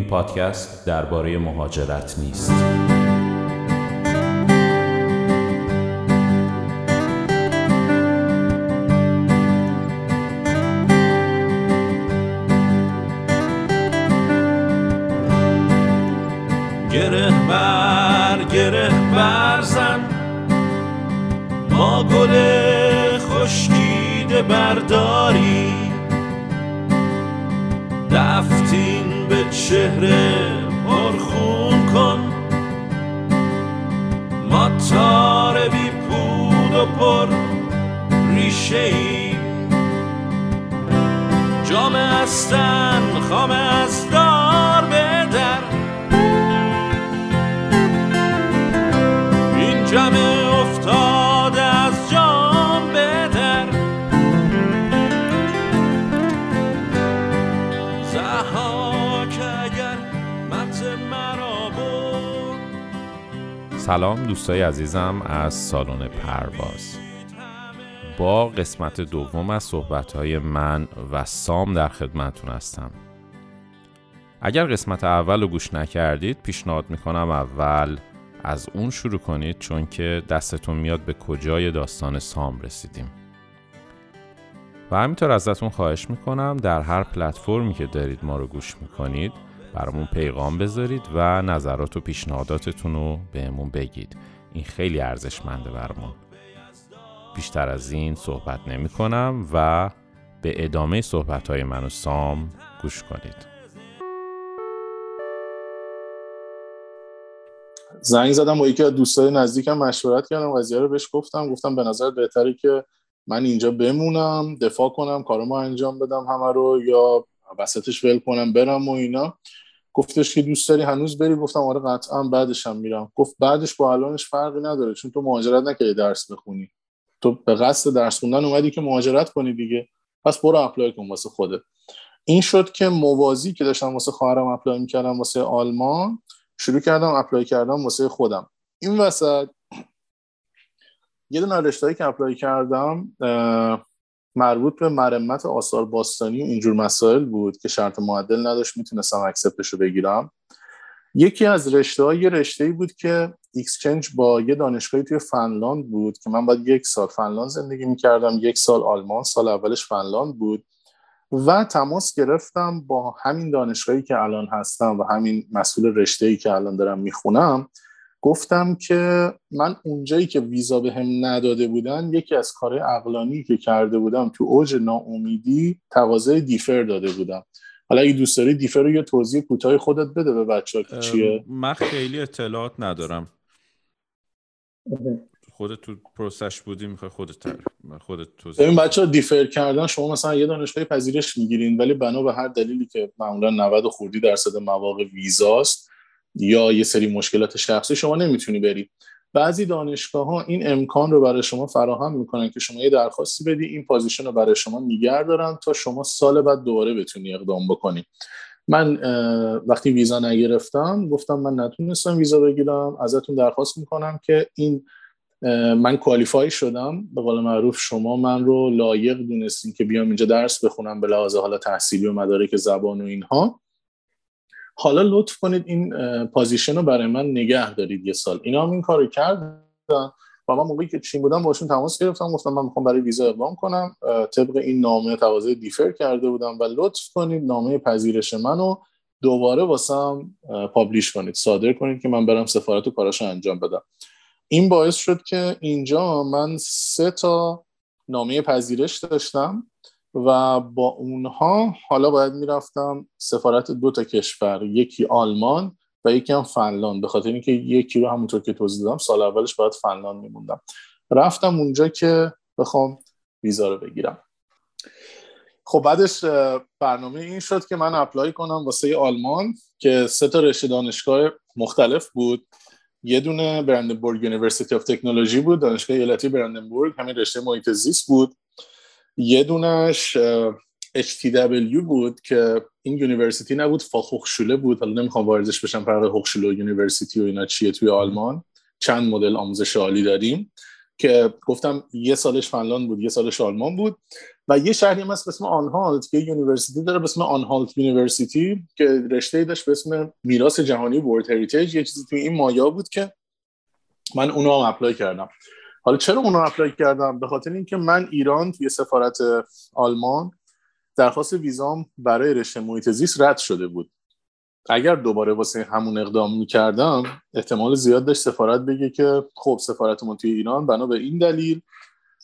این پادکست درباره مهاجرت نیست. گره بر گره برزن ما گل خشکیده برداری دفتین چهره پرخون کن. ما تار بی پود و پر ریشه ایم جام استن خام از دار سلام دوستای عزیزم از سالن پرواز. با قسمت دوم از صحبتهای من و سام در خدمتون هستم. اگر قسمت اول رو گوش نکردید پیشنهاد می‌کنم اول از اون شروع کنید چون که دستتون میاد به کجای داستان سام رسیدیم. و همینطور ازتون خواهش می‌کنم در هر پلتفرمی که دارید ما رو گوش می‌کنید برامون پیغام بذارید و نظرات و پیشنهاداتتون رو بهمون بگید. این خیلی ارزشمنده برامون. بیشتر از این صحبت نمی کنم و به ادامه صحبت های من و سام گوش کنید. زنگ زدم با یکی از دوستای نزدیکم مشورت کردم قضیه رو بهش گفتم. گفتم به نظر بهتره که من اینجا بمونم دفاع کنم کارمو انجام بدم همه رو یا وسطش ول کنم برم و اینا. گفتش که دوست داری هنوز بری؟ گفتم آره قطعا بعدش هم میرم. گفت بعدش با الانش فرقی نداره چون تو مهاجرت نکردی درس بخونی. تو به قصد درس خوندن اومدی که مهاجرت کنی دیگه. پس برو apply کن واسه خودت این شد که موازی که داشتم واسه خواهرم apply می‌کردم واسه آلمان شروع کردم apply کردم واسه خودم. این وسط یه دونه رشتهایی که apply کردم مربوط به مرمت آثار باستانی و اینجور مسائل بود که شرط معدل نداشت می‌تونستم accept ش رو بگیرم. یکی از رشته یه رشته ای بود که اکسچنج با یه دانشگاهی توی فنلاند بود که من باید یک سال فنلاند زندگی می‌کردم یک سال آلمان سال اولش فنلاند بود و تماس گرفتم با همین دانشگاهی که الان هستم و همین مسئول رشته ای که الان دارم می‌خونم. گفتم که من اونجایی که ویزا به هم نداده بودن یکی از کارهای اقلانی که کرده بودم تو اوج ناامیدی تقاضای دیفر داده بودم. حالا اگه دوست داری defer رو یه توضیح کوتاه خودت بده به بچه‌ها که چیه. من خیلی اطلاعات ندارم. خودت تو پروسش بودی می‌خوای خودت خودت توضیح ببین بچه‌ها defer کردن شما مثلا یه دانشگاه پذیرش می‌گیرین ولی بنا به هر دلیلی که معمولا 90 خورده‌ای درصد مواقع ویزاست. یا یه سری مشکلات شخصی شما نمی‌تونی بری. بعضی دانشگاه ها این امکان رو برای شما فراهم می‌کنن که شما یه درخواستی بدی این position رو برای شما نگه دارن تا شما سال بعد دوباره بتونی اقدام بکنی. من وقتی ویزا نگرفتم گفتم من نتونستم ویزا بگیرم ازتون درخواست می‌کنم که این من qualify شدم. به قول معروف شما من رو لایق دونستین که بیام اینجا درس بخونم به لحاظ حالا تحصیلی و مدارک زبان و اینها. حالا لطف کنید این position رو برای من نگه دارید یه سال. اینا هم این کارو کردن و من موقعی که چین بودم باشون تماس گرفتم گفتم من می‌خوام برای ویزا اقدام کنم. طبق این نامه تقاضای دیفر کرده بودم و لطف کنید نامه پذیرش منو دوباره واسم پابلیش کنید. صادر کنید که من برم سفارت و کاراشو انجام بدم. این باعث شد که اینجا من سه تا نامه پذیرش داشتم. و با اونها حالا باید می‌رفتم سفارت دو تا کشور یکی آلمان و یکی هم فنلاند. به خاطر اینکه یکی رو همونطور که توضیح دادم سال اولش باید فنلاند میموندم. رفتم اونجا که بخوام ویزا رو بگیرم. خب بعدش برنامه این شد که من apply کنم واسه آلمان که سه تا رشته دانشگاه مختلف بود. یه دونه Brandenburg University of Technology بود دانشگاه ایالتی برندنبورگ همین رشته محیط زیست بود. یه دونش HTW بود که این university نبود Fachhochschule بود. حالا نمی‌خوام واردش بشم فرق Hochschule university و اینا چیه توی آلمان. چند مدل آموزش عالی داریم که گفتم یه سالش فنلاند بود یه سالش آلمان بود و یه شهری هم هست به اسم آنهالت یه university داره به اسم Anhalt University که رشته داشت به اسم میراث جهانی World Heritage یه چیزی توی این مایا بود که من اونو هم apply کردم. حالا چرا اونو apply کردم به خاطر اینکه من ایران توی سفارت آلمان درخواست ویزام برای رشته محیط زیست رد شده بود. اگر دوباره واسه همون اقدام می‌کردم احتمال زیاد داشت سفارت بگه که خب سفارتمون توی ایران بنا به این دلیل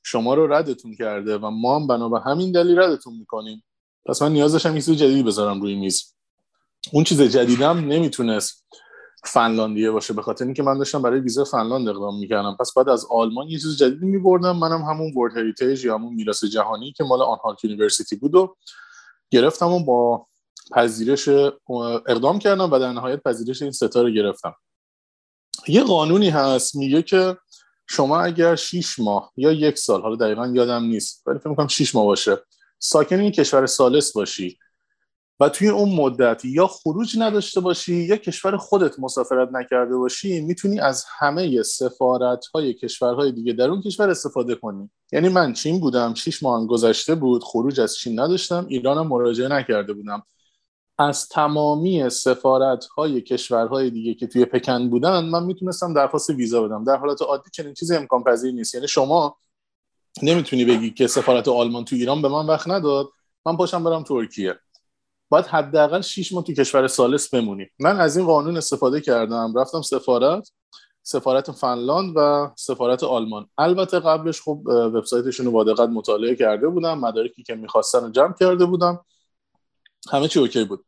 شما رو ردتون کرده و ما هم بنا به همین دلیل ردتون می‌کنیم. پس من نیاز داشتم یه چیز جدیدی بذارم روی میز. اون چیز جدیدم نمی‌تونست فنلاندیه باشه به خاطر اینکه من داشتم برای ویزا فنلاند اقدام می‌کردم. پس بعد از آلمان یه چیز جدیدی میبردم منم همون World Heritage یا همون میراث جهانی که مال Anhalt University بود و گرفتم و با پذیرش اقدام کردم و در نهایت پذیرش این ستاره گرفتم. یه قانونی هست میگه که شما اگر 6 ماه یا یک سال حالا دقیقا یادم نیست ولی فکر می‌کنم 6 ماه باشه ساکن این کشور سالس باشی. و توی اون مدت یا خروج نداشته باشی یا کشور خودت مسافرت نکرده باشی می‌تونی از همه سفارت های کشورهای دیگه در اون کشور استفاده کنی. یعنی من چین بودم 6 ماه گذشته بود خروج از چین نداشتم ایرانم مراجعه نکرده بودم. از تمامی سفارت های کشورهای دیگه که توی پکن بودن من می‌تونستم درخواست ویزا بدم. در حالت عادی چنین چیزی امکان پذیر نیست. یعنی شما نمی‌تونی بگی که سفارت آلمان تو ایران به من وقت نداد من پاشم برم ترکیه. باید حداقل 6 ماه تو کشور سالس بمونی من از این قانون استفاده کردم. رفتم سفارت سفارت فنلاند و سفارت آلمان. البته قبلش خب وبسایتشون رو با دقت مطالعه کرده بودم مدارکی که می‌خواستن رو جمع کرده بودم. همه چی اوکی بود.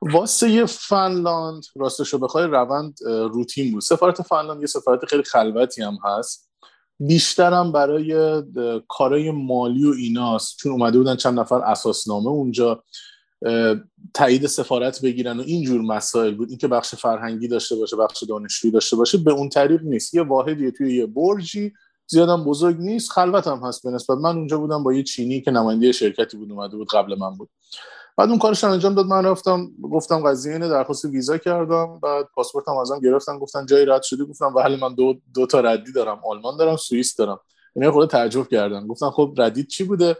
واسه فنلاند راستش رو بخوای روند روتین بود. سفارت فنلاند یه سفارت خیلی خلوتی هم هست. بیشترم برای کارای مالی و ایناست. چون اومده بودن چند نفر اساسنامه اونجا. تایید سفارت بگیرن و اینجور مسائل بود. اینکه بخش فرهنگی داشته باشه بخش دانشجویی داشته باشه به اون طریق نیست. یه واحدی توی یه برجی زیادم بزرگ نیست خلوت هم هست به نسبت. من اونجا بودم با یه چینی که نماینده شرکتی بود اومده بود قبل من بود. بعد اون کارش انجام داد من رفتم گفتم قضیه اینه درخواست ویزا کردم بعد پاسپورتم ازم گرفتن گفتن جای رد شدی؟ گفتم بله من دو, دو تا ردی دارم آلمان دارم سوئیس دارم. اینا خود تعجب کردن. گفتن خب ردید چی بوده؟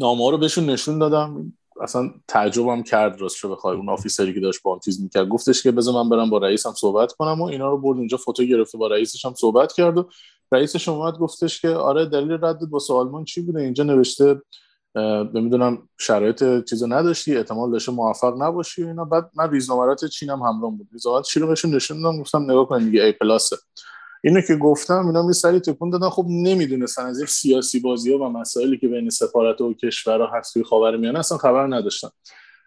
نامه رو بهشون نشون دادم. اصلا تعجبم کرد راست رو بخوای. اون آفیسری که داشت بانتیز می‌کرد. گفتش که بذار من برم با رئیسم صحبت کنم و اینا رو برد. اونجا فوتو گرفته با رئیسش هم صحبت کرد و رئیسش اومد گفتش که آره دلیل ردت واسه آلمان چی بوده؟ اینجا نوشته نمی‌دونم شرایط چیزو نداشتی احتمال داشته موفق نباشی اینا. بعد من ریزنمرات چینم همراه بود. ریزنمرات چی رو نشون دادم؟ گفتم نگاه کن دیگه ای پلاسه اینو که گفتم اینا می سری تکون دادن. خب نمی‌دونستن از این سیاسی بازی ها و مسائلی که بین سفارت و کشورها هست توی خاورمیانه اصلا خبر نداشتن.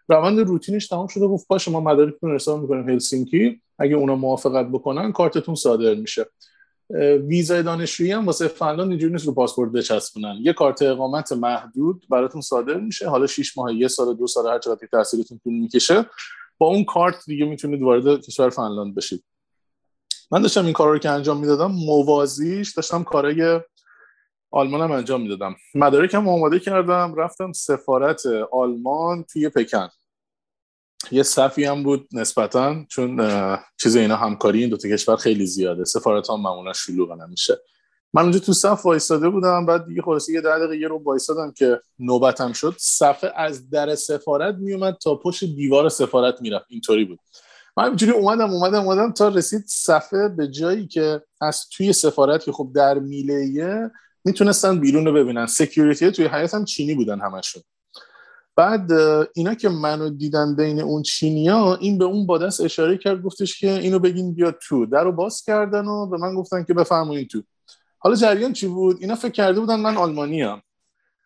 روند روتینش تمام شده. گفت باشه ما مدارکتون رو ارسال می‌کنیم هلسینکی. اگه اونا موافقت بکنن کارتتون صادر میشه. ویزای دانشجویی هم واسه فنلاند اینجوری نیست رو پاسپورت بچسبونن. یه کارت اقامت محدود براتون صادر میشه. حالا 6 ماه یه سال دو سال هر چقدر تحصیلتون طول می‌کشه. با اون کارت دیگه می‌تونید وارد کشور فنلاند بشید. من داشتم این کارا رو که انجام می‌دادم موازیش داشتم کارای آلمانم انجام می‌دادم. مدارکم آماده کردم رفتم سفارت آلمان توی پکن. یه صفی هم بود نسبتا چون چیز اینا همکاری این دو تا کشور خیلی زیاده. سفارت ها معمولا شلوغ نمیشه. من اونجا تو صف وایستاده بودم بعد دیگه خلاصی یه دقیقه یه رو وایستادم که نوبتم شد. صفحه از در سفارت میومد تا پشت دیوار سفارت می‌رفت. اینطوری بود. من اینجوری اومدم اومدم اومدم تا رسید صفحه به جایی که از توی سفارت که خب در میله می‌تونستن بیرون رو ببینن. security توی حیاطم چینی بودن همشون. بعد اینا که منو دیدن بین اون چینیا این به اون با دست اشاره کرد گفتش که اینو بگین بیا تو. در رو باز کردن و به من گفتن که بفرمایید تو. حالا جریان چی بود؟ اینا فکر کرده بودن من آلمانی‌ام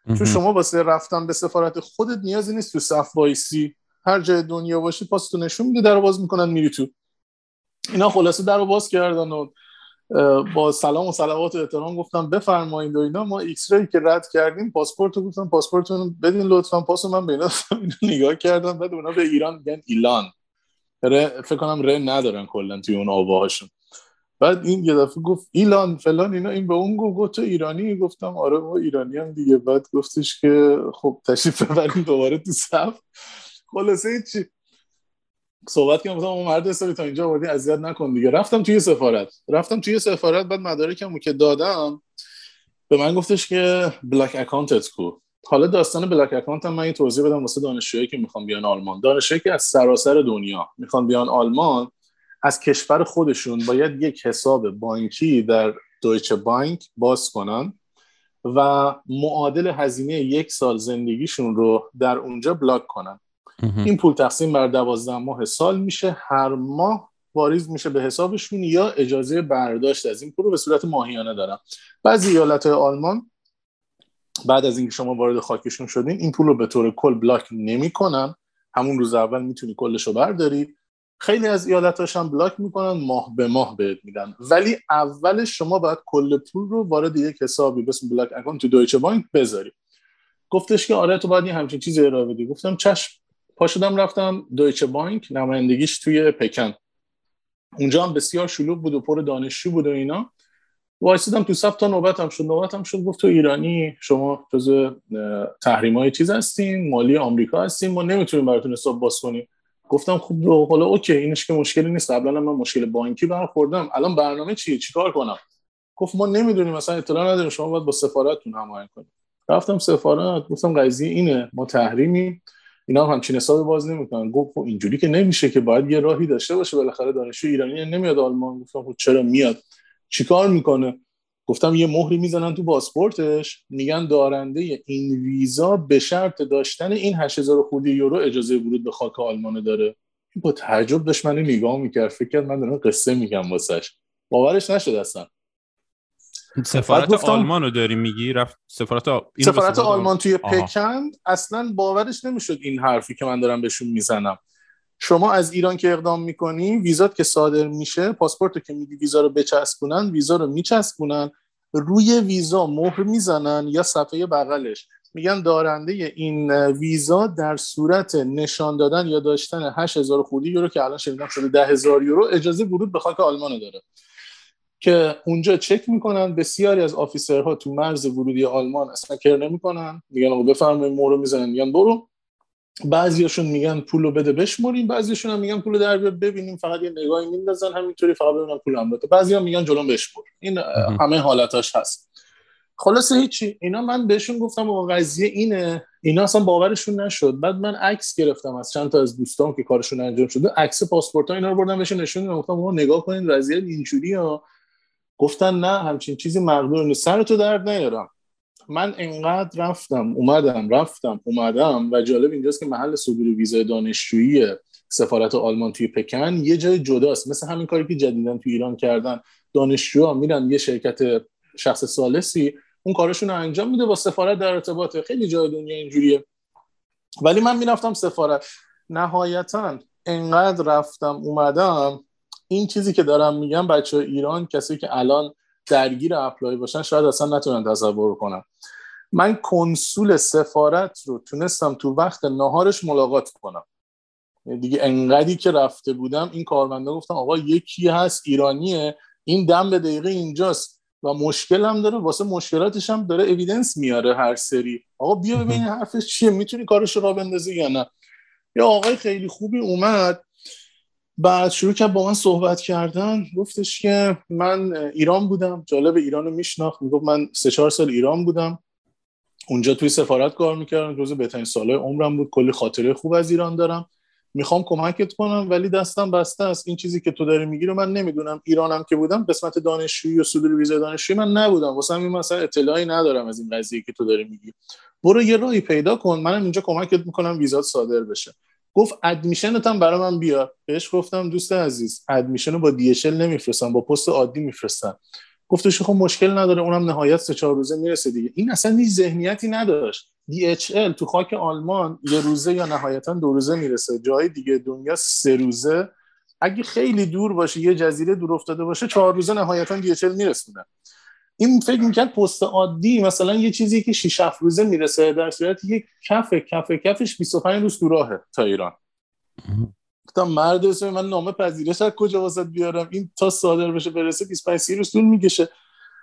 چون شما واسه رفتن به سفارت خودت نیازی نیست تو صف وایسی. هر جای دنیا باشی پاس تو نشون میده در باز می‌کنن میری تو. اینا خلاصه در باز کردن و با سلام و صلوات و احترام گفتم بفرمایید و اینا. ما X-ray که رد کردیم پاسپورت رو گفتم پاسپورتتون بدین لطفا. پاس من یه نگاه کردن بعد اونا به ایران میگن ایلان. فکر کنم ر ندارن کلا توی اون آواهاشون. بعد این یه دفعه گفت ایلان فلان اینا این به اون گفت گفت تو ایرانی؟ گفتم آره ما ایرانی‌ام دیگه. بعد گفتش که خب تشریف ببریم دوباره تو صف. خلاصه چی. صحبت کردم گفتم اون مرد حسابی تا اینجا آوردی اذیت نکن دیگه. رفتم توی سفارت. رفتم توی سفارت بعد مدارکمو که دادم به من گفتش که block account ت کو. حالا داستان block account هم من این توضیح بدم واسه دانشجویی که می‌خوان بیان آلمان. دانشجویی که از سراسر دنیا می‌خوان بیان آلمان از کشور خودشون باید یک حساب بانکی در Deutsche Bank باز کنن و معادل هزینه یک سال زندگیشون رو در اونجا block کنن. این پول تقسیم بر دوازده ماه سال میشه. هر ماه واریز میشه به حسابشون یا اجازه برداشت از این پول رو به صورت ماهیانه دارن بعضی ایالت آلمان بعد از اینکه شما وارد خاکشون شدین این پول رو به طور کل block نمی‌کنن. همون روز اول می‌تونی کلش رو برداری. خیلی از ایالتاش هم block می‌کنن ماه به ماه بهت میدن. ولی اولش شما باید کل پول رو وارد یک حسابی یه block account تو Deutsche Bank بذاری. گفتش که آره تو باید این همچین چیزی ارائه بدی. گفتم چشم. پا شدم رفتم دویچه بانک نمایندگیش توی پکن. اونجا هم بسیار شلوغ بود و پر دانشجو بود و اینا. وایسیدم تو صف تا نوبتم شد. نوبتم شد. گفت تو ایرانی شما جز تحریم های چیز هستین مالی آمریکا هستین. ما نمی‌تونیم براتون حساب باز کنیم. گفتم خب حالا اوکی اینش که مشکلی نیست. قبلا من مشکل بانکی برخوردم. الان برنامه چیه؟ چیکار کنم؟ گفت ما نمی‌دونیم مثلا اطلاع نداریم. شما باید با سفارتتون هماهنگ کنید. رفتم سفارت گفتم قضیه اینه. ما تحریمی اینا هم همچین حساب باز نمی‌کنن. گفت خب اینجوری که نمیشه که باید یه راهی داشته باشه. بالاخره دانشجو ایرانی نمیاد آلمان. گفتم خب چرا میاد؟ چیکار می‌کنه؟ گفتم یه مهری می‌زنن تو پاسپورتش. میگن دارنده این ویزا به شرط داشتن این 8000 خودی یورو اجازه ورود به خاک آلمان داره. با تعجب داشت من نگاه می‌کرد. فکر کرد من دارم قصه میگم واسش. باورش نشد اصلا. سفارت آلمان رو داری میگی؟ رفت سفارت, آ... سفارت آلمان توی پکن اصلا باورش نمی‌شد این حرفی که من دارم بهشون می‌زنم. شما از ایران که اقدام می‌کنی ویزات که صادر میشه پاسپورت که میدی ویزا رو بچسبونن ویزا رو میچسبونن روی ویزا مهر می‌زنن یا صفحه بغلش. میگن دارنده این ویزا در صورت نشان دادن یا داشتن 8000 خودی یورو که الان شنیدم شده 10000 یورو اجازه ورود به خاک آلمان داره. که اونجا چک می‌کنن. بسیاری از آفیسرها تو مرز ورودی آلمان اصلا کر نمی‌کنن. میگن آقا بفرمایید مورو می‌زنن. میگن برو. بعضیاشون میگن پولو بده بشمریم. بعضیاشون هم میگن پولو در ببینیم. فقط یه نگاهی میندازن. همینطوری فقط ببینن پول هم بده. بعضیا میگن جلو بشمر. این همه حالتاش هست. خلاصه هیچی. اینا من بهشون گفتم و قضیه اینه. اینا اصلا باورشون نشد. بعد من عکس گرفتم از چند تا از دوستان که کارشون انجام شده. عکس پاسپورت ها اینا رو بردم بهشون نشون دادم. گفتم نگاه کنین. وضعیت اینجوری ها گفتن نه همچین چیزی مقدور نیست. سرتو درد نیارم. من انقدر رفتم اومدم رفتم اومدم و جالب اینجاست که محل صدور ویزای دانشجویی سفارت آلمان توی پکن یه جای جداست. مثل همین کاری که جدیدن توی ایران کردن. دانشجوها میرن یه شرکت شخص سالسی اون کارشون رو انجام میده با سفارت در ارتباطه. خیلی جای دنیا اینجوریه. ولی من می‌رفتم سفارت. نهایتا انقدر رفتم اومدم این چیزی که دارم میگم بچه ایران کسی که الان درگیر اپلای باشن شاید اصلا نتونن تصور کنن. من کنسول سفارت رو تونستم تو وقت نهارش ملاقات کنم. یعنی دیگه انقدری که رفته بودم این کارمنده گفتم آقا یکی هست ایرانیه این دم به دقیقه اینجاست و مشکل هم داره واسه مشکلاتش هم داره اویدنس میاره هر سری. آقا بیا ببین حرفش چیه می‌تونی کارش رو بندازی یا نه؟ یا آقای خیلی خوبی اومد بعد شروع کرد با من صحبت کردن. گفتش که من ایران بودم. جالب ایران رو میشناخت. می‌گفت من سه چهار سال ایران بودم. اونجا توی سفارت کار می‌کردم. جز بهترین سالهای عمرم بود. کلی خاطره خوب از ایران دارم. می‌خوام کمکت کنم ولی دستم بسته است. این چیزی که تو داری میگی رو من نمی‌دونم. ایرانم که بودم قسمت دانشجویی و صدور ویزا دانشجویی من نبودم. واسه همین مثلا اطلاعی ندارم از این قضیه که تو داری میگی. برو یه راهی پیدا کن. منم اینجا کمکت می‌کنم ویزات صادر بشه. گفت ادمیشنت هم برای من بیار بهش گفتم دوست عزیز ادمیشن رو با دی نمیفرستم با پست عادی میفرستم. گفتش خب مشکل نداره اونم نهایت سه چهار روزه می‌رسه دیگه. این اصلا هیچ ذهنیتی نداشت. DHL تو خاک آلمان یه روزه یا نهایتا دو روزه می‌رسه. جای دیگه دنیا سه روزه. اگه خیلی دور باشه یه جزیره دور افتاده باشه چهار روزه نهایتا دیچل میرسونه. این فکر می‌کرد پست عادی مثلا یه چیزی که 6 7 روزه می‌رسه در صورت یک کف کف کفش 25 روز تو راهه تا ایران. گفتم مرد اسم من نامه پذیرش از کجا واسط بیارم؟ این تا صادر بشه برسه 25 30 روز طول می‌کشه.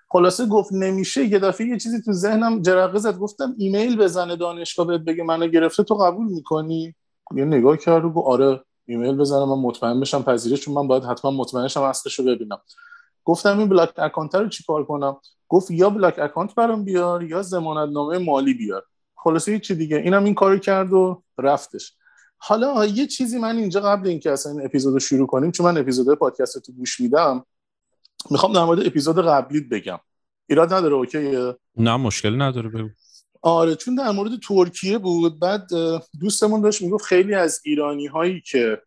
خلاصه گفت نمیشه. یه دفعه یه چیزی تو ذهنم جرقه زد. گفتم ایمیل بزنه دانشگاه بهت بگه منو گرفته تو قبول می‌کنی؟ یه نگاه کرد و گفت آره ایمیل بزنم من مطمئن بشم پذیرش چون من باید حتما مطمئنشم اصلش ببینم. گفتم این block account رو چیکار کنم؟ گفت یا block account برام بیار یا ضمانت نامه مالی بیار. خلاصه چی دیگه. اینم این کاری کرد و رفتش. حالا یه چیزی من اینجا قبل اینکه اصلا این اپیزود رو شروع کنیم چون من اپیزود پادکست تو گوش میدم می‌خوام در مورد اپیزود قبلیت بگم. ایراد نداره OK ه؟ نه مشکلی نداره بگو. آره چون در مورد ترکیه بود بعد دوستمون داشت می‌گفت خیلی از ایرانی هایی که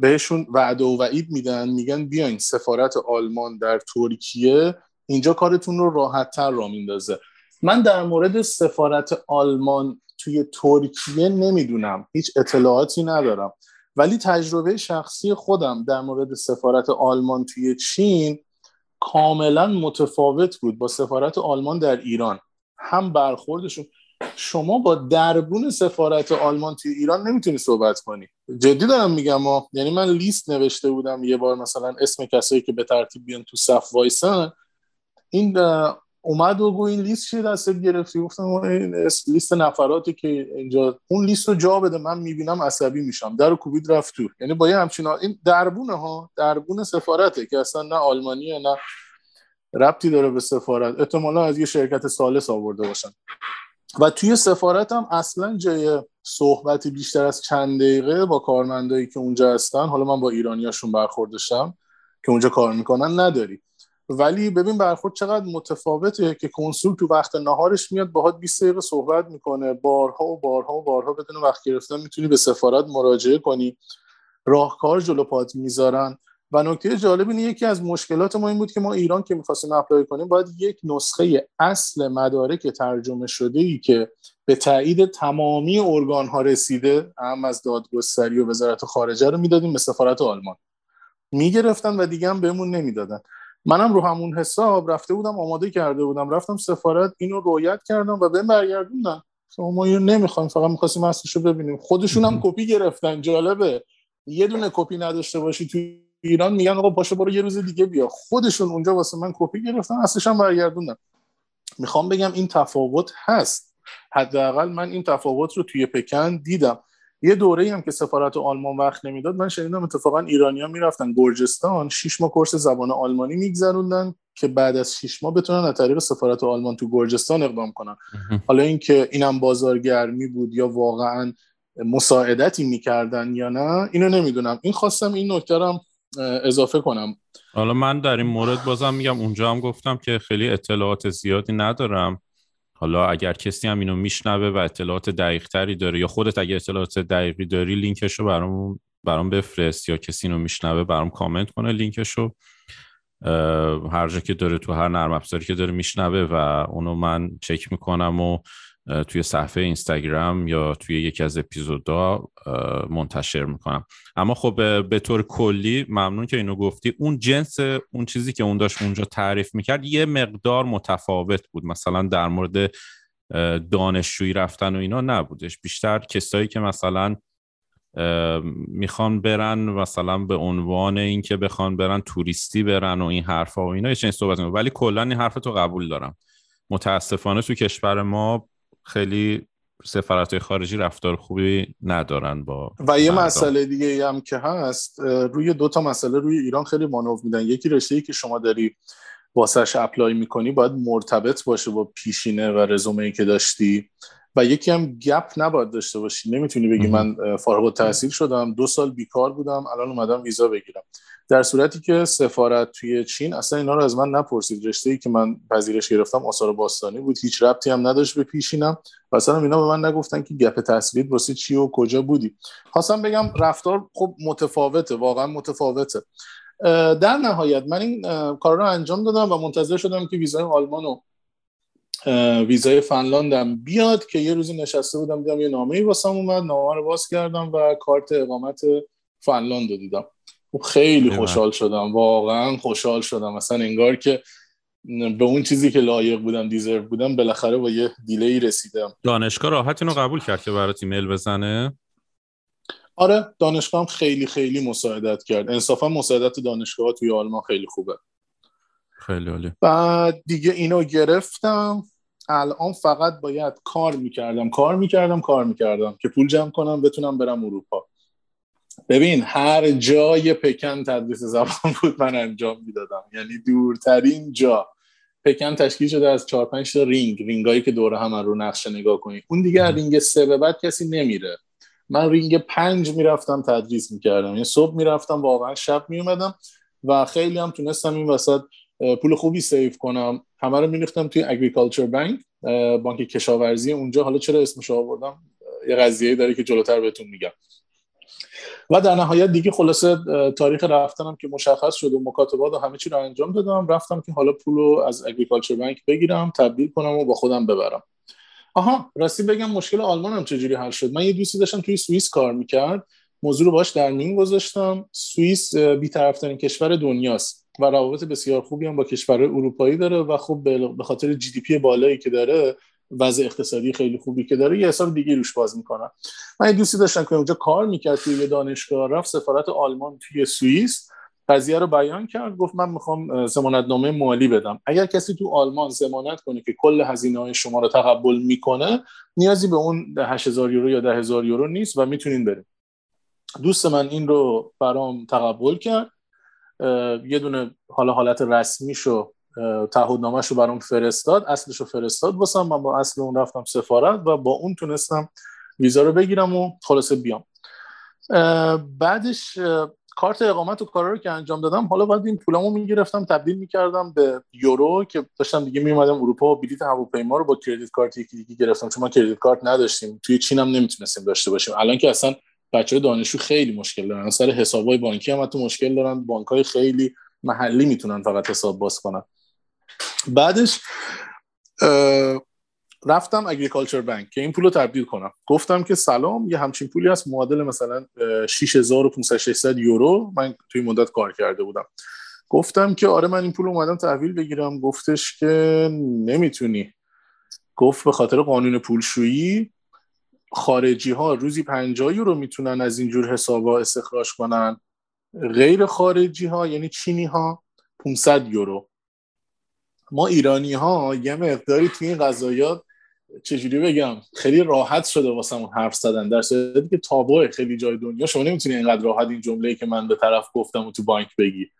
بهشون وعده و وعید میدن میگن بیاین سفارت آلمان در ترکیه اینجا کارتون رو راحت تر را میندازه. من در مورد سفارت آلمان توی ترکیه نمی‌دونم هیچ اطلاعاتی ندارم. ولی تجربه شخصی خودم در مورد سفارت آلمان توی چین کاملا متفاوت بود با سفارت آلمان در ایران. هم برخوردشون شما با دربون سفارت آلمان توی ایران نمی‌تونی صحبت کنی. جدی دارم میگم ما یعنی من لیست نوشته بودم یه بار مثلا اسم کسایی که به ترتیب بیان تو صف وایسن. این اومد و گو این لیست چیه دستت گرفتی؟ گفتم این لیست نفراتی که اینجا اون لیست رو جا بده من می‌بینم عصبی میشم. در کوبید رفت تو. یعنی با یه این دربونه ها دربون سفارته که اصلا نه آلمانیه نه ربطی داره به سفارت. احتمالا از یه شرکت سالس آورده باشن. و توی سفارت هم اصلا جای صحبتی بیشتر از چند دقیقه با کارمندایی که اونجا هستن حالا من با ایرانیاشون برخوردشم که اونجا کار می‌کنن نداری. ولی ببین برخورد چقدر متفاوته که کنسول تو وقت نهارش میاد باهات 20 دقیقه صحبت می‌کنه بارها و بارها و بارها بدون وقت گرفتن می‌تونی به سفارت مراجعه کنی. راهکار جلو پات می‌ذارن. و نکته جالب اینه یکی از مشکلات ما این بود که ما ایران که می‌خواستیم اپلای کنیم باید یک نسخه اصل مدارک ترجمه شده ای که به تایید تمامی ارگان ها رسیده هم از دادگستری و وزارت خارجه رو می‌دادیم به سفارت آلمان. می‌گرفتن و دیگه هم بهمون نمی‌دادن. منم رو همون حساب رفته بودم آماده کرده بودم. رفتم سفارت اینو رویت کردم و بهم برگردوندن. ما اینو نمی‌خوایم فقط می‌خواستیم اصلش رو ببینیم. خودشون هم کپی گرفتن جالبه. یه دونه کپی نداشته باشی تو ایران میگن آقا باشه برو یه روز دیگه بیا. خودشون اونجا واسه من کپی گرفتن اصلش هم برگردوندن. می‌خوام بگم این تفاوت هست. حداقل من این تفاوت رو توی پکن دیدم. یه دوره هم که سفارت آلمان وقت نمی‌داد من شنیدم اتفاقا ایرانیا می‌رفتن گرجستان شش ماه کورس زبان آلمانی میگذروندن که بعد از شش ماه بتونن از طریق سفارت آلمان تو گرجستان اقدام کنن. حالا اینکه اینم بازارگرمی بود یا واقعا مساعدتی می‌کردن یا نه اینو نمی‌دونم. این خواستم این نکته اضافه کنم. حالا من در این مورد بازم میگم اونجا هم گفتم که خیلی اطلاعات زیادی ندارم. حالا اگر کسی هم اینو میشنوه و اطلاعات دقیق تری داره یا خودت اگر اطلاعات دقیقی داری لینکش رو برام برام بفرست. یا کسی اینو میشنوه برام کامنت کنه لینکش رو هر جا که داره تو هر نرم افزاری که داره میشنوه و اونو من چک می‌کنم و توی صفحه اینستاگرام یا توی یکی از اپیزودا منتشر می‌کنم. اما خب به طور کلی ممنون که اینو گفتی. اون جنس اون چیزی که اون داشت اونجا تعریف می‌کرد یه مقدار متفاوت بود. مثلا در مورد دانشجویی رفتن و اینا نبودش. بیشتر کسایی که مثلا می‌خوان برن مثلا به عنوان اینکه بخوان برن توریستی برن و این حرفا و اینا یه صحبت ولی کلا این حرف تو قبول دارم. متاسفانه تو کشور ما خیلی سفارت خارجی رفتار خوبی ندارن با و یه مسئله دیگه هم که هست روی دو تا مسئله روی ایران خیلی مانور میدن. یکی رشته ای که شما داری واسش اپلای می‌کنی باید مرتبط باشه با پیشینه و رزومه ای که داشتی. و یکی هم گپ نباید داشته باشی. نمی‌تونی بگی من فارغ التحصیل شدم. دو سال بیکار بودم. الان اومدم ویزا بگیرم. در صورتی که سفارت توی چین اصلا اینا رو از من نپرسید. رشته ای که من پذیرش گرفتم آثار باستانی بود. هیچ ربطی هم نداشت به پیشینم. و اصلا اینا به من نگفتن که گپ تحصیلیت واسه چی و کجا بودی. خواستم بگم رفتار خب متفاوته. واقعا متفاوته. در نهایت من این کار رو انجام دادم و منتظر شدم که ویزای آلمان و ویزای فنلاندم بیاد که یه روزی نشسته بودم دیدم یه نامه ای واسم اومد نامه رو باز کردم و کارت اقامت فنلاند رو دیدم. خب خیلی خوشحال شدم واقعا خوشحال شدم. مثلا انگار که به اون چیزی که لایق بودم دیزرو بودم بالاخره با یه دیلی رسیدم. دانشگاه راحت اینو قبول کرد که برات ایمیل بزنه؟ آره دانشگاه هم خیلی خیلی مساعدت کرد. انصافا مساعدت دانشگاه توی آلمان خیلی خوبه. خیلی عالی. بعد دیگه اینو گرفتم. الان فقط باید کار می‌کردم کار می‌کردم کار می‌کردم که پول جمع کنم بتونم برم اروپا. ببین هر جای پکن تدریس زبان بود من انجام می‌دادم. یعنی دورترین جا. پکن تشکیل شده از چهار پنج تا ring ring ایی که دوره هم رو نقشه نگاه کنی. اون دیگه رینگ سه به بعد کسی نمیره. من رینگ پنج می‌رفتم تدریس می‌کردم. یعنی صبح می‌رفتم واقعا شب میومدم و خیلی هم تونستم این وسط پول خوبی save کنم. همه رو میریختم توی Agriculture Bank بانک کشاورزی. اونجا حالا چرا اسمش آوردم؟ یه قضیه داره که جلوتر بهتون میگم. و در نهایت دیگه خلاصه تاریخ رفتنم که مشخص شد و مکاتبات و همه چی رو انجام دادم. رفتم که حالا پول رو از اگریکالچر بانک بگیرم تبدیل کنم و با خودم ببرم. آها راستی بگم مشکل آلمان هم چجوری حل شد؟ من یه دوستی داشتم توی سوئیس کار می‌کرد. موضوع رو باش در میون گذاشتم. سوئیس بیطرفترین کشور دنیاست. و روابط بسیار خوبی هم با کشور اروپایی داره و خب به خاطر جی دی پی بالایی که داره وضع اقتصادی خیلی خوبی که داره یه حساب دیگه روش باز می‌کنن من یه دوستی داشتم که اونجا کار می‌کرد توی دانشگاه رفت سفارت آلمان توی سوئیس قضیه رو بیان کرد گفت من می‌خوام نامه مالی بدم. اگر کسی تو آلمان زمانت کنه که کل هزینه های شما رو تقبل می‌کنه نیازی به اون 8000 یورو یا 10000 یورو نیست و می‌تونین بریم دوست من این رو برام تقبل کرد. یه دونه حالا حالت رسمیشو تعهدنامهش رو برام فرستاد اصلش رو فرستاد. واسم من با اصل اون رفتم سفارت و با اون تونستم ویزا رو بگیرم و خلاصه بیام. بعدش کارت اقامت و کارا رو که انجام دادم حالا باید این پولمو می‌گرفتم تبدیل می‌کردم به یورو که داشتم دیگه میومدم اروپا و بلیط هواپیما رو با کردیت کارت یکی دیگه گرفتم. چون ما کردیت کارت نداشتیم توی چین هم نمی‌تونستیم داشته باشیم. الان که اصلا بچه دانشجو خیلی مشکل دارن. سر حسابای بانکی هم تو مشکل دارن. بانک های خیلی محلی می‌تونن فقط حساب باز کنن. بعدش رفتم اگریکالچر بانک که این پول رو تبدیل کنم. گفتم که سلام یه همچین پولی هست. معادل مثلا 6500 600 یورو من توی مدت کار کرده بودم. گفتم که آره من این پول اومدم تحویل بگیرم. گفتش که نمی‌تونی. گفت به خاطر قانون پولشویی خارجی ها روزی 50 یورو می‌تونن از اینجور حسابا استخراج کنن؟ غیر خارجی ها یعنی چینی ها 500 یورو. ما ایرانی ها یه مقداری توی این قضایات چجوری بگم خیلی راحت شده واسمون حرف زدن. در صورتی که تابوه خیلی جای دنیا. شما نمی‌تونی اینقدر راحت این جمله که من به طرف گفتم و تو بانک بگی.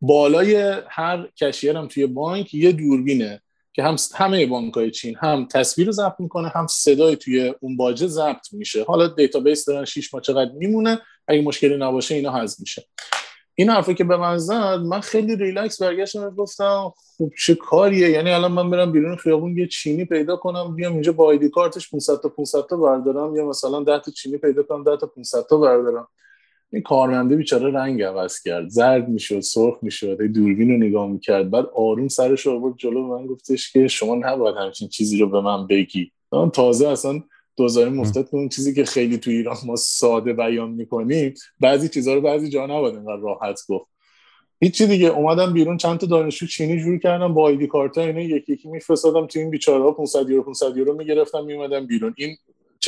بالای هر cashier م توی بانک یه دوربینه. که هم همه بانک های چین هم تصویر رو ضبط می‌کنه هم صدای توی اون باجه ضبط میشه. حالا database دارن 6 ماه چقدر میمونه اگه مشکلی نباشه اینا حذف میشه. این حرفی که به من زد من خیلی ریلکس برگشتم و گفتم خوب چه کاریه؟ یعنی الان من برم بیرون خیابون یه چینی پیدا کنم بیام اینجا با آیدی کارتش 500 تا 500 تا بردارم یا مثلا 10 تا چینی پیدا کنم 10 تا 500 تا بردارم. این کارمنده بیچاره رنگ عوض کرد. زرد می‌شد سرخ می‌شد دوربین رو نگاه می‌کرد. بعد آروم سرش رو برد جلو من گفتش که شما نباید همچین چیزی رو به من بگی. تازه اصلا دوزاری مفتد اون چیزی که خیلی تو ایران ما ساده بیان می‌کنیم بعضی چیزها رو بعضی جا نباید اینقدر راحت گفت. هیچی دیگه. اومدم بیرون چند تا دانشجو چینی جور کردم با آیدی کارت اینا یکی یکی میفرستادم تو این بیچاره ها 500 یورو 500 یورو می‌گرفتم میومدم بیرون. این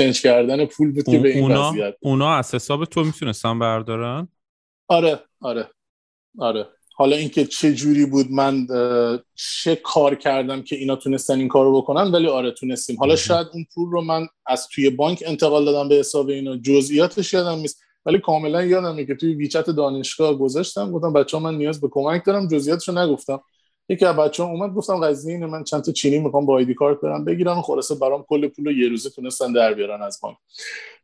چنج کردن پول بود که به این اونا، وضعیت اونا از حساب تو می‌تونستن بردارن؟ آره آره آره. حالا اینکه چه جوری بود من چه کار کردم که اینا تونستن این کارو بکنن ولی آره تونستیم. حالا شاید اون پول رو من از توی بانک انتقال دادم به حساب اینا. جزئیاتش یادم نیست ولی کاملا یادمه که توی ویچت دانشگاه گذاشتم گفتم بچه ها من نیاز به کمک دارم جزئیاتش رو نگفتم. یکی از بچه اومد گفتم قضیه اینه من چند تا چینی می‌خوام با آیدی کارت برم بگیرم و خلاصه برام کل پول رو یه روزه تونستن در بیارن از بانک.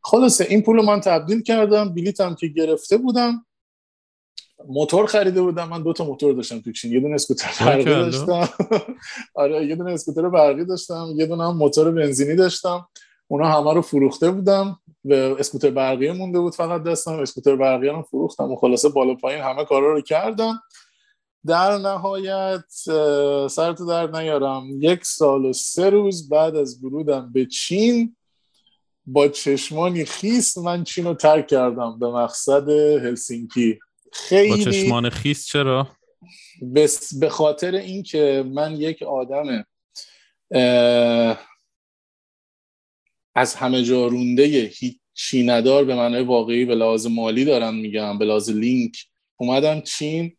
خلاصه این پول رو من تبدیل کردم بلیتم که گرفته بودم موتور خریده بودم من دو تا موتور داشتم تو چین یه دونه اسکوتر برقی داشتم. آره یه دونه اسکوتر برقی داشتم یه دونه هم موتور بنزینی داشتم. اونا همه رو فروخته بودم به اسکوتر برقی مونده بود فقط دستم اسکوتر برقی رو فروختم و خلاصه بالا پایین همه کارا رو کردم. در نهایت سرتو در نیارم. یک سال و سه روز بعد از ورودم به چین با چشمانی خیس من چین رو ترک کردم به مقصد هلسینکی. خیلی با چشمان خیس چرا؟ بس به خاطر اینکه من یک آدم از همه جا رونده هیچی ندار به معنای واقعی به لحاظ مالی دارم میگم به لحاظ لینک. اومدم چین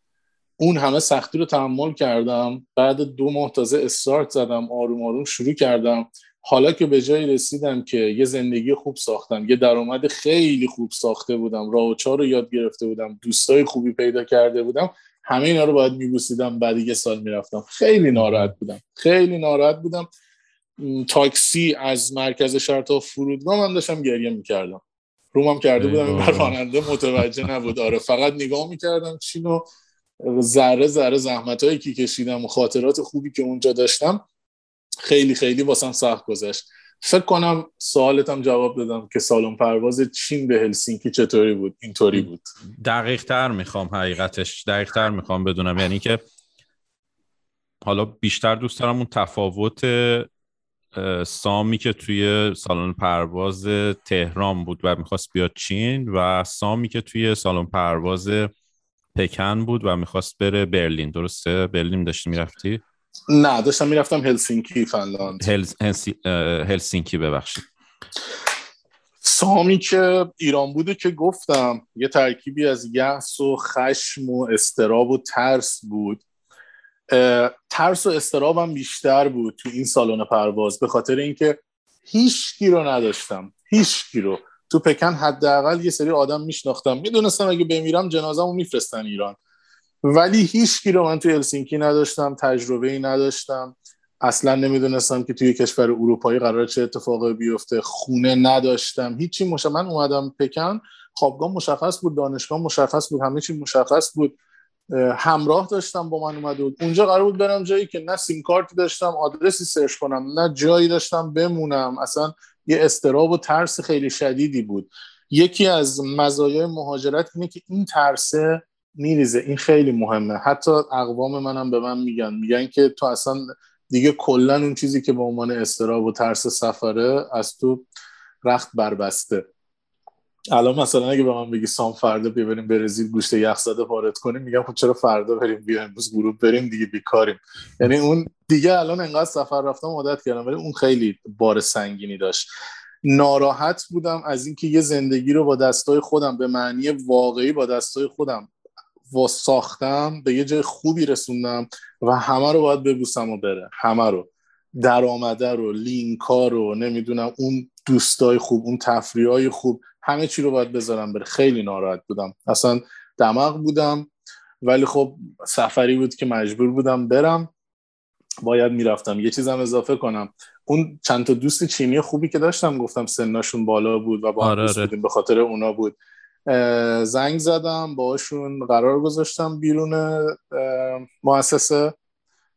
اون همه سختی رو تحمل کردم. بعد دو ماه تازه استارت زدم آروم آروم شروع کردم. حالا که به جایی رسیدم که یه زندگی خوب ساختم یه درآمد خیلی خوب ساخته بودم راه و چار رو یاد گرفته بودم دوستای خوبی پیدا کرده بودم همه اینا رو باید میبوسیدم بعد یه سال می‌رفتم. خیلی ناراحت بودم. خیلی ناراحت بودم. تاکسی از مرکز شهر تا فرودگاه من داشتم گریه می‌کردم. رومم کرده بودم این راننده متوجه نبود. آره فقط نگاه می‌کردم چینو ذره ذره زحمت هایی که کشیدم و خاطرات خوبی که اونجا داشتم خیلی خیلی واسم سخت گذشت. فکر کنم سوالتم جواب دادم که سالن پرواز چین به هلسینکی چطوری بود؟ اینطوری بود. دقیق تر می‌خوام حقیقتش دقیق تر می‌خوام بدونم. یعنی که حالا بیشتر دوست دارم اون تفاوت سامی که توی سالن پرواز تهران بود و می‌خواست بیاد چین و سامی که توی سالن پرواز پکن بود و می‌خواست بره برلین. درسته؟ برلین داشتی می‌رفتی؟ نه داشتم می‌رفتم هلسینکی فنلاند. هلسینکی ببخشید. سامی که ایران بوده که گفتم یه ترکیبی از یأس و خشم و استراب و ترس بود. ترس و استرابم بیشتر بود تو این سالن پرواز به خاطر اینکه هیچ رو نداشتم. هیچ رو. تو پکن حداقل یه سری آدم میشناختم. می‌دونستم اگه بمیرم جنازه‌مو میفرستن ایران. ولی هیچ رو من تو هلسینکی نداشتم تجربه ای نداشتم. اصلا نمی‌دونستم که توی کشور اروپایی قرار چه اتفاقی بیفته. خونه نداشتم. هیچی مش... من اومدم پکن. خوابگاه مشخص بود دانشگاه مشخص بود همه چی مشخص بود. همراه داشتم با من اومده بود. اونجا قرار بود برم جایی که نه سیم کارتی داشتم آدرسی سرچ کنم نه جایی داشتم بمونم. اصلا یه استراب و ترس خیلی شدیدی بود. یکی از مزایای مهاجرت اینه که این ترسه میریزه. این خیلی مهمه. حتی اقوام منم به من میگن. میگن که تو اصلا دیگه کلا اون چیزی که به عنوان استراب و ترس سفره از تو رخت بربسته. الان مثلا اگه به من بگی سام فردا بیا بریم برزیل گوشت یخ زده وارد کنیم میگم خب چرا فردا بریم؟ بیا امروز گروه بریم دیگه بیکاریم. یعنی اون دیگه الان انقدر سفر رفتم عادت کردم ولی اون خیلی بار سنگینی داشت. ناراحت بودم از اینکه یه زندگی رو با دستای خودم به معنی واقعی با دستای خودم و ساختم به یه جای خوبی رسوندم و همه رو باید ببوسم و بره. همه رو. درآمده رو لینکا رو نمی‌دونم اون دوستای خوب اون تفریح خوب. همه چی رو باید بذارم بره. خیلی ناراحت بودم. اصلا دماغ بودم ولی خب سفری بود که مجبور بودم برم. باید می‌رفتم. یه چیزم اضافه کنم. اون چند تا دوست چینی خوبی که داشتم گفتم سنشون بالا بود و با هم آره, آره. بودیم به خاطر اونا بود. زنگ زدم باشون قرار گذاشتم بیرون مؤسسه.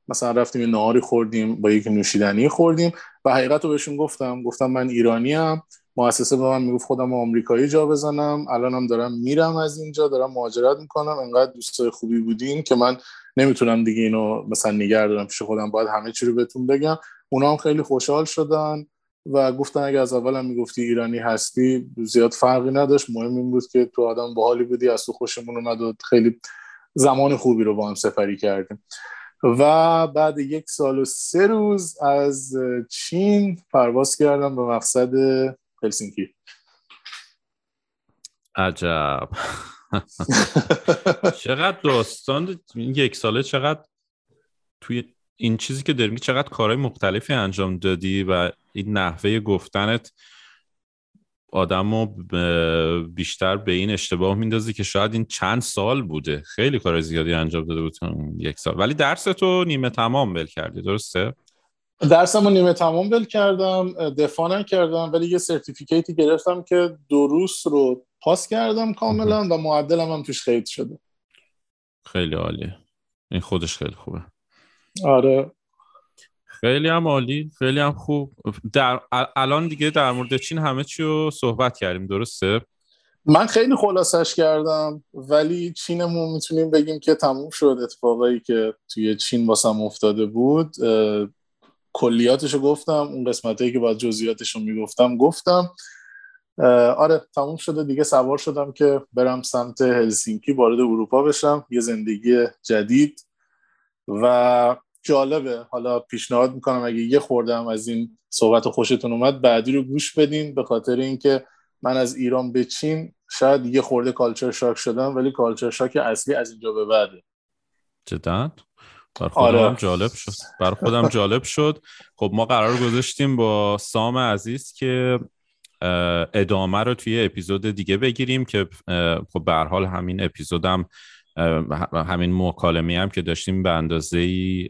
مثلا رفتیم یه نهاری خوردیم با یک نوشیدنی خوردیم. و حقیقت رو بهشون گفتم. گفتم من ایرانی هم مؤسسه به من می‌گفت خودم آمریکایی جا بزنم الانم دارم میرم از اینجا دارم مهاجرت می‌کنم. انقدر دوستای خوبی بودین که من نمی‌تونم دیگه اینو مثلا نگه دارم پیش خودم باید همه چی رو بهتون بگم. اونا هم خیلی خوشحال شدن و گفتن اگه از اولم می‌گفتی ایرانی هستی زیاد فرقی نداشت. مهم این بود که تو آدم باحالی بودی از تو خوشمون اومد و خیلی زمان خوبی رو با هم سفری کردیم. و بعد یک سال و سه روز از چین پرواز کردم به مقصد هلسینکی. عجب. چقدر داستان این یک ساله چقدر توی این چیزی که داریم چقدر کارهای مختلفی انجام دادی و این نحوه گفتنت آدم رو بیشتر به این اشتباه میندازی که شاید این چند سال بوده. خیلی کار زیادی انجام داده بود یک سال. ولی درس تو نیمه تمام بل کردی درسته؟ درسم رو نیمه تمام بل کردم دفاع نکردم ولی یه سرتیفیکیتی گرفتم که دو روز رو پاس کردم کاملا و معدلم هم توش خیلی شده. خیلی عالیه. این خودش خیلی خوبه. آره. خیلی هم عالی خیلی هم خوب. در الان دیگه در مورد چین همه چی رو صحبت کردیم درسته؟ من خیلی خلاصش کردم ولی چینمون می‌تونیم بگیم که تموم شد اتفاقایی که توی چین واسم افتاده بود. کلیاتش رو گفتم اون قسمت که باید جزئیاتش رو می‌گفتم گفتم. آره تموم شده. دیگه سوار شدم که برم سمت هلسینکی وارد اروپا بشم. یه زندگی جدید و جالبه. حالا پیشنهاد می‌کنم اگه یه خوردم از این صحبت خوشتون اومد بعدی رو گوش بدین. به خاطر اینکه من از ایران به چین شاید یه خورده کالچر شاک شدم ولی کالچر شاک اصلی از اینجا به بعده. جدا. بر خودم آره. جالب شد. بر خودم جالب شد. خب ما قرار گذاشتیم با سام عزیز که ادامه رو توی اپیزود دیگه بگیریم که خب به حال همین اپیزودم همین مکالمه هم که داشتیم به اندازه ای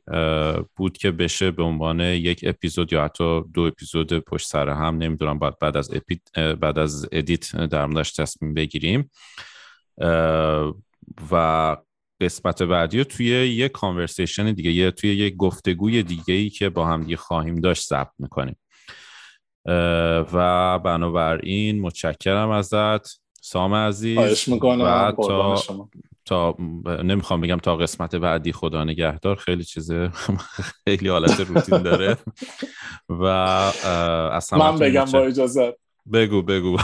بود که بشه به عنوان یک اپیزود یا حتی دو اپیزود پشت سر هم. نمی‌دونم باید بعد از بعد از ادیت در موردش تصمیم بگیریم. و قسمت بعدی رو توی یه کانورسیشن دیگه یه توی یه گفتگوی دیگه ای که با هم دیگه خواهیم داشت ضبط می‌کنیم. و بنابراین متشکرم ازت. سام عزیز و تا, تا نمی‌خوام بگم تا قسمت بعدی خدا نگهدار. خیلی چیزه خیلی حالت روتین داره. و اصلا من بگم با اجازه بگو بگو.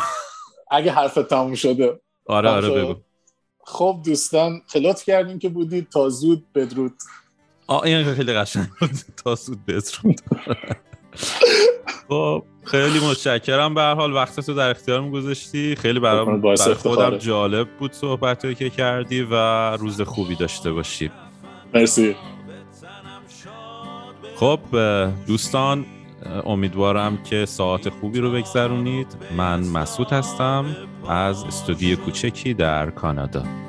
اگه حرف تموم شده. آره آره بگو. خب دوستان خلوت کردیم که بودید تا زود بدرود. آه این خیلی قشنگ بود. تا زود بدرود. خب خیلی متشکرم. به هر حال وقت تو در اختیارم گذاشتی. خیلی برام برای خودم جالب بود صحبتی که کردی و روز خوبی داشته باشی. مرسی. خب دوستان امیدوارم که ساعت خوبی رو بگذرونید. من مسعود هستم از استودیو کوچکی در کانادا.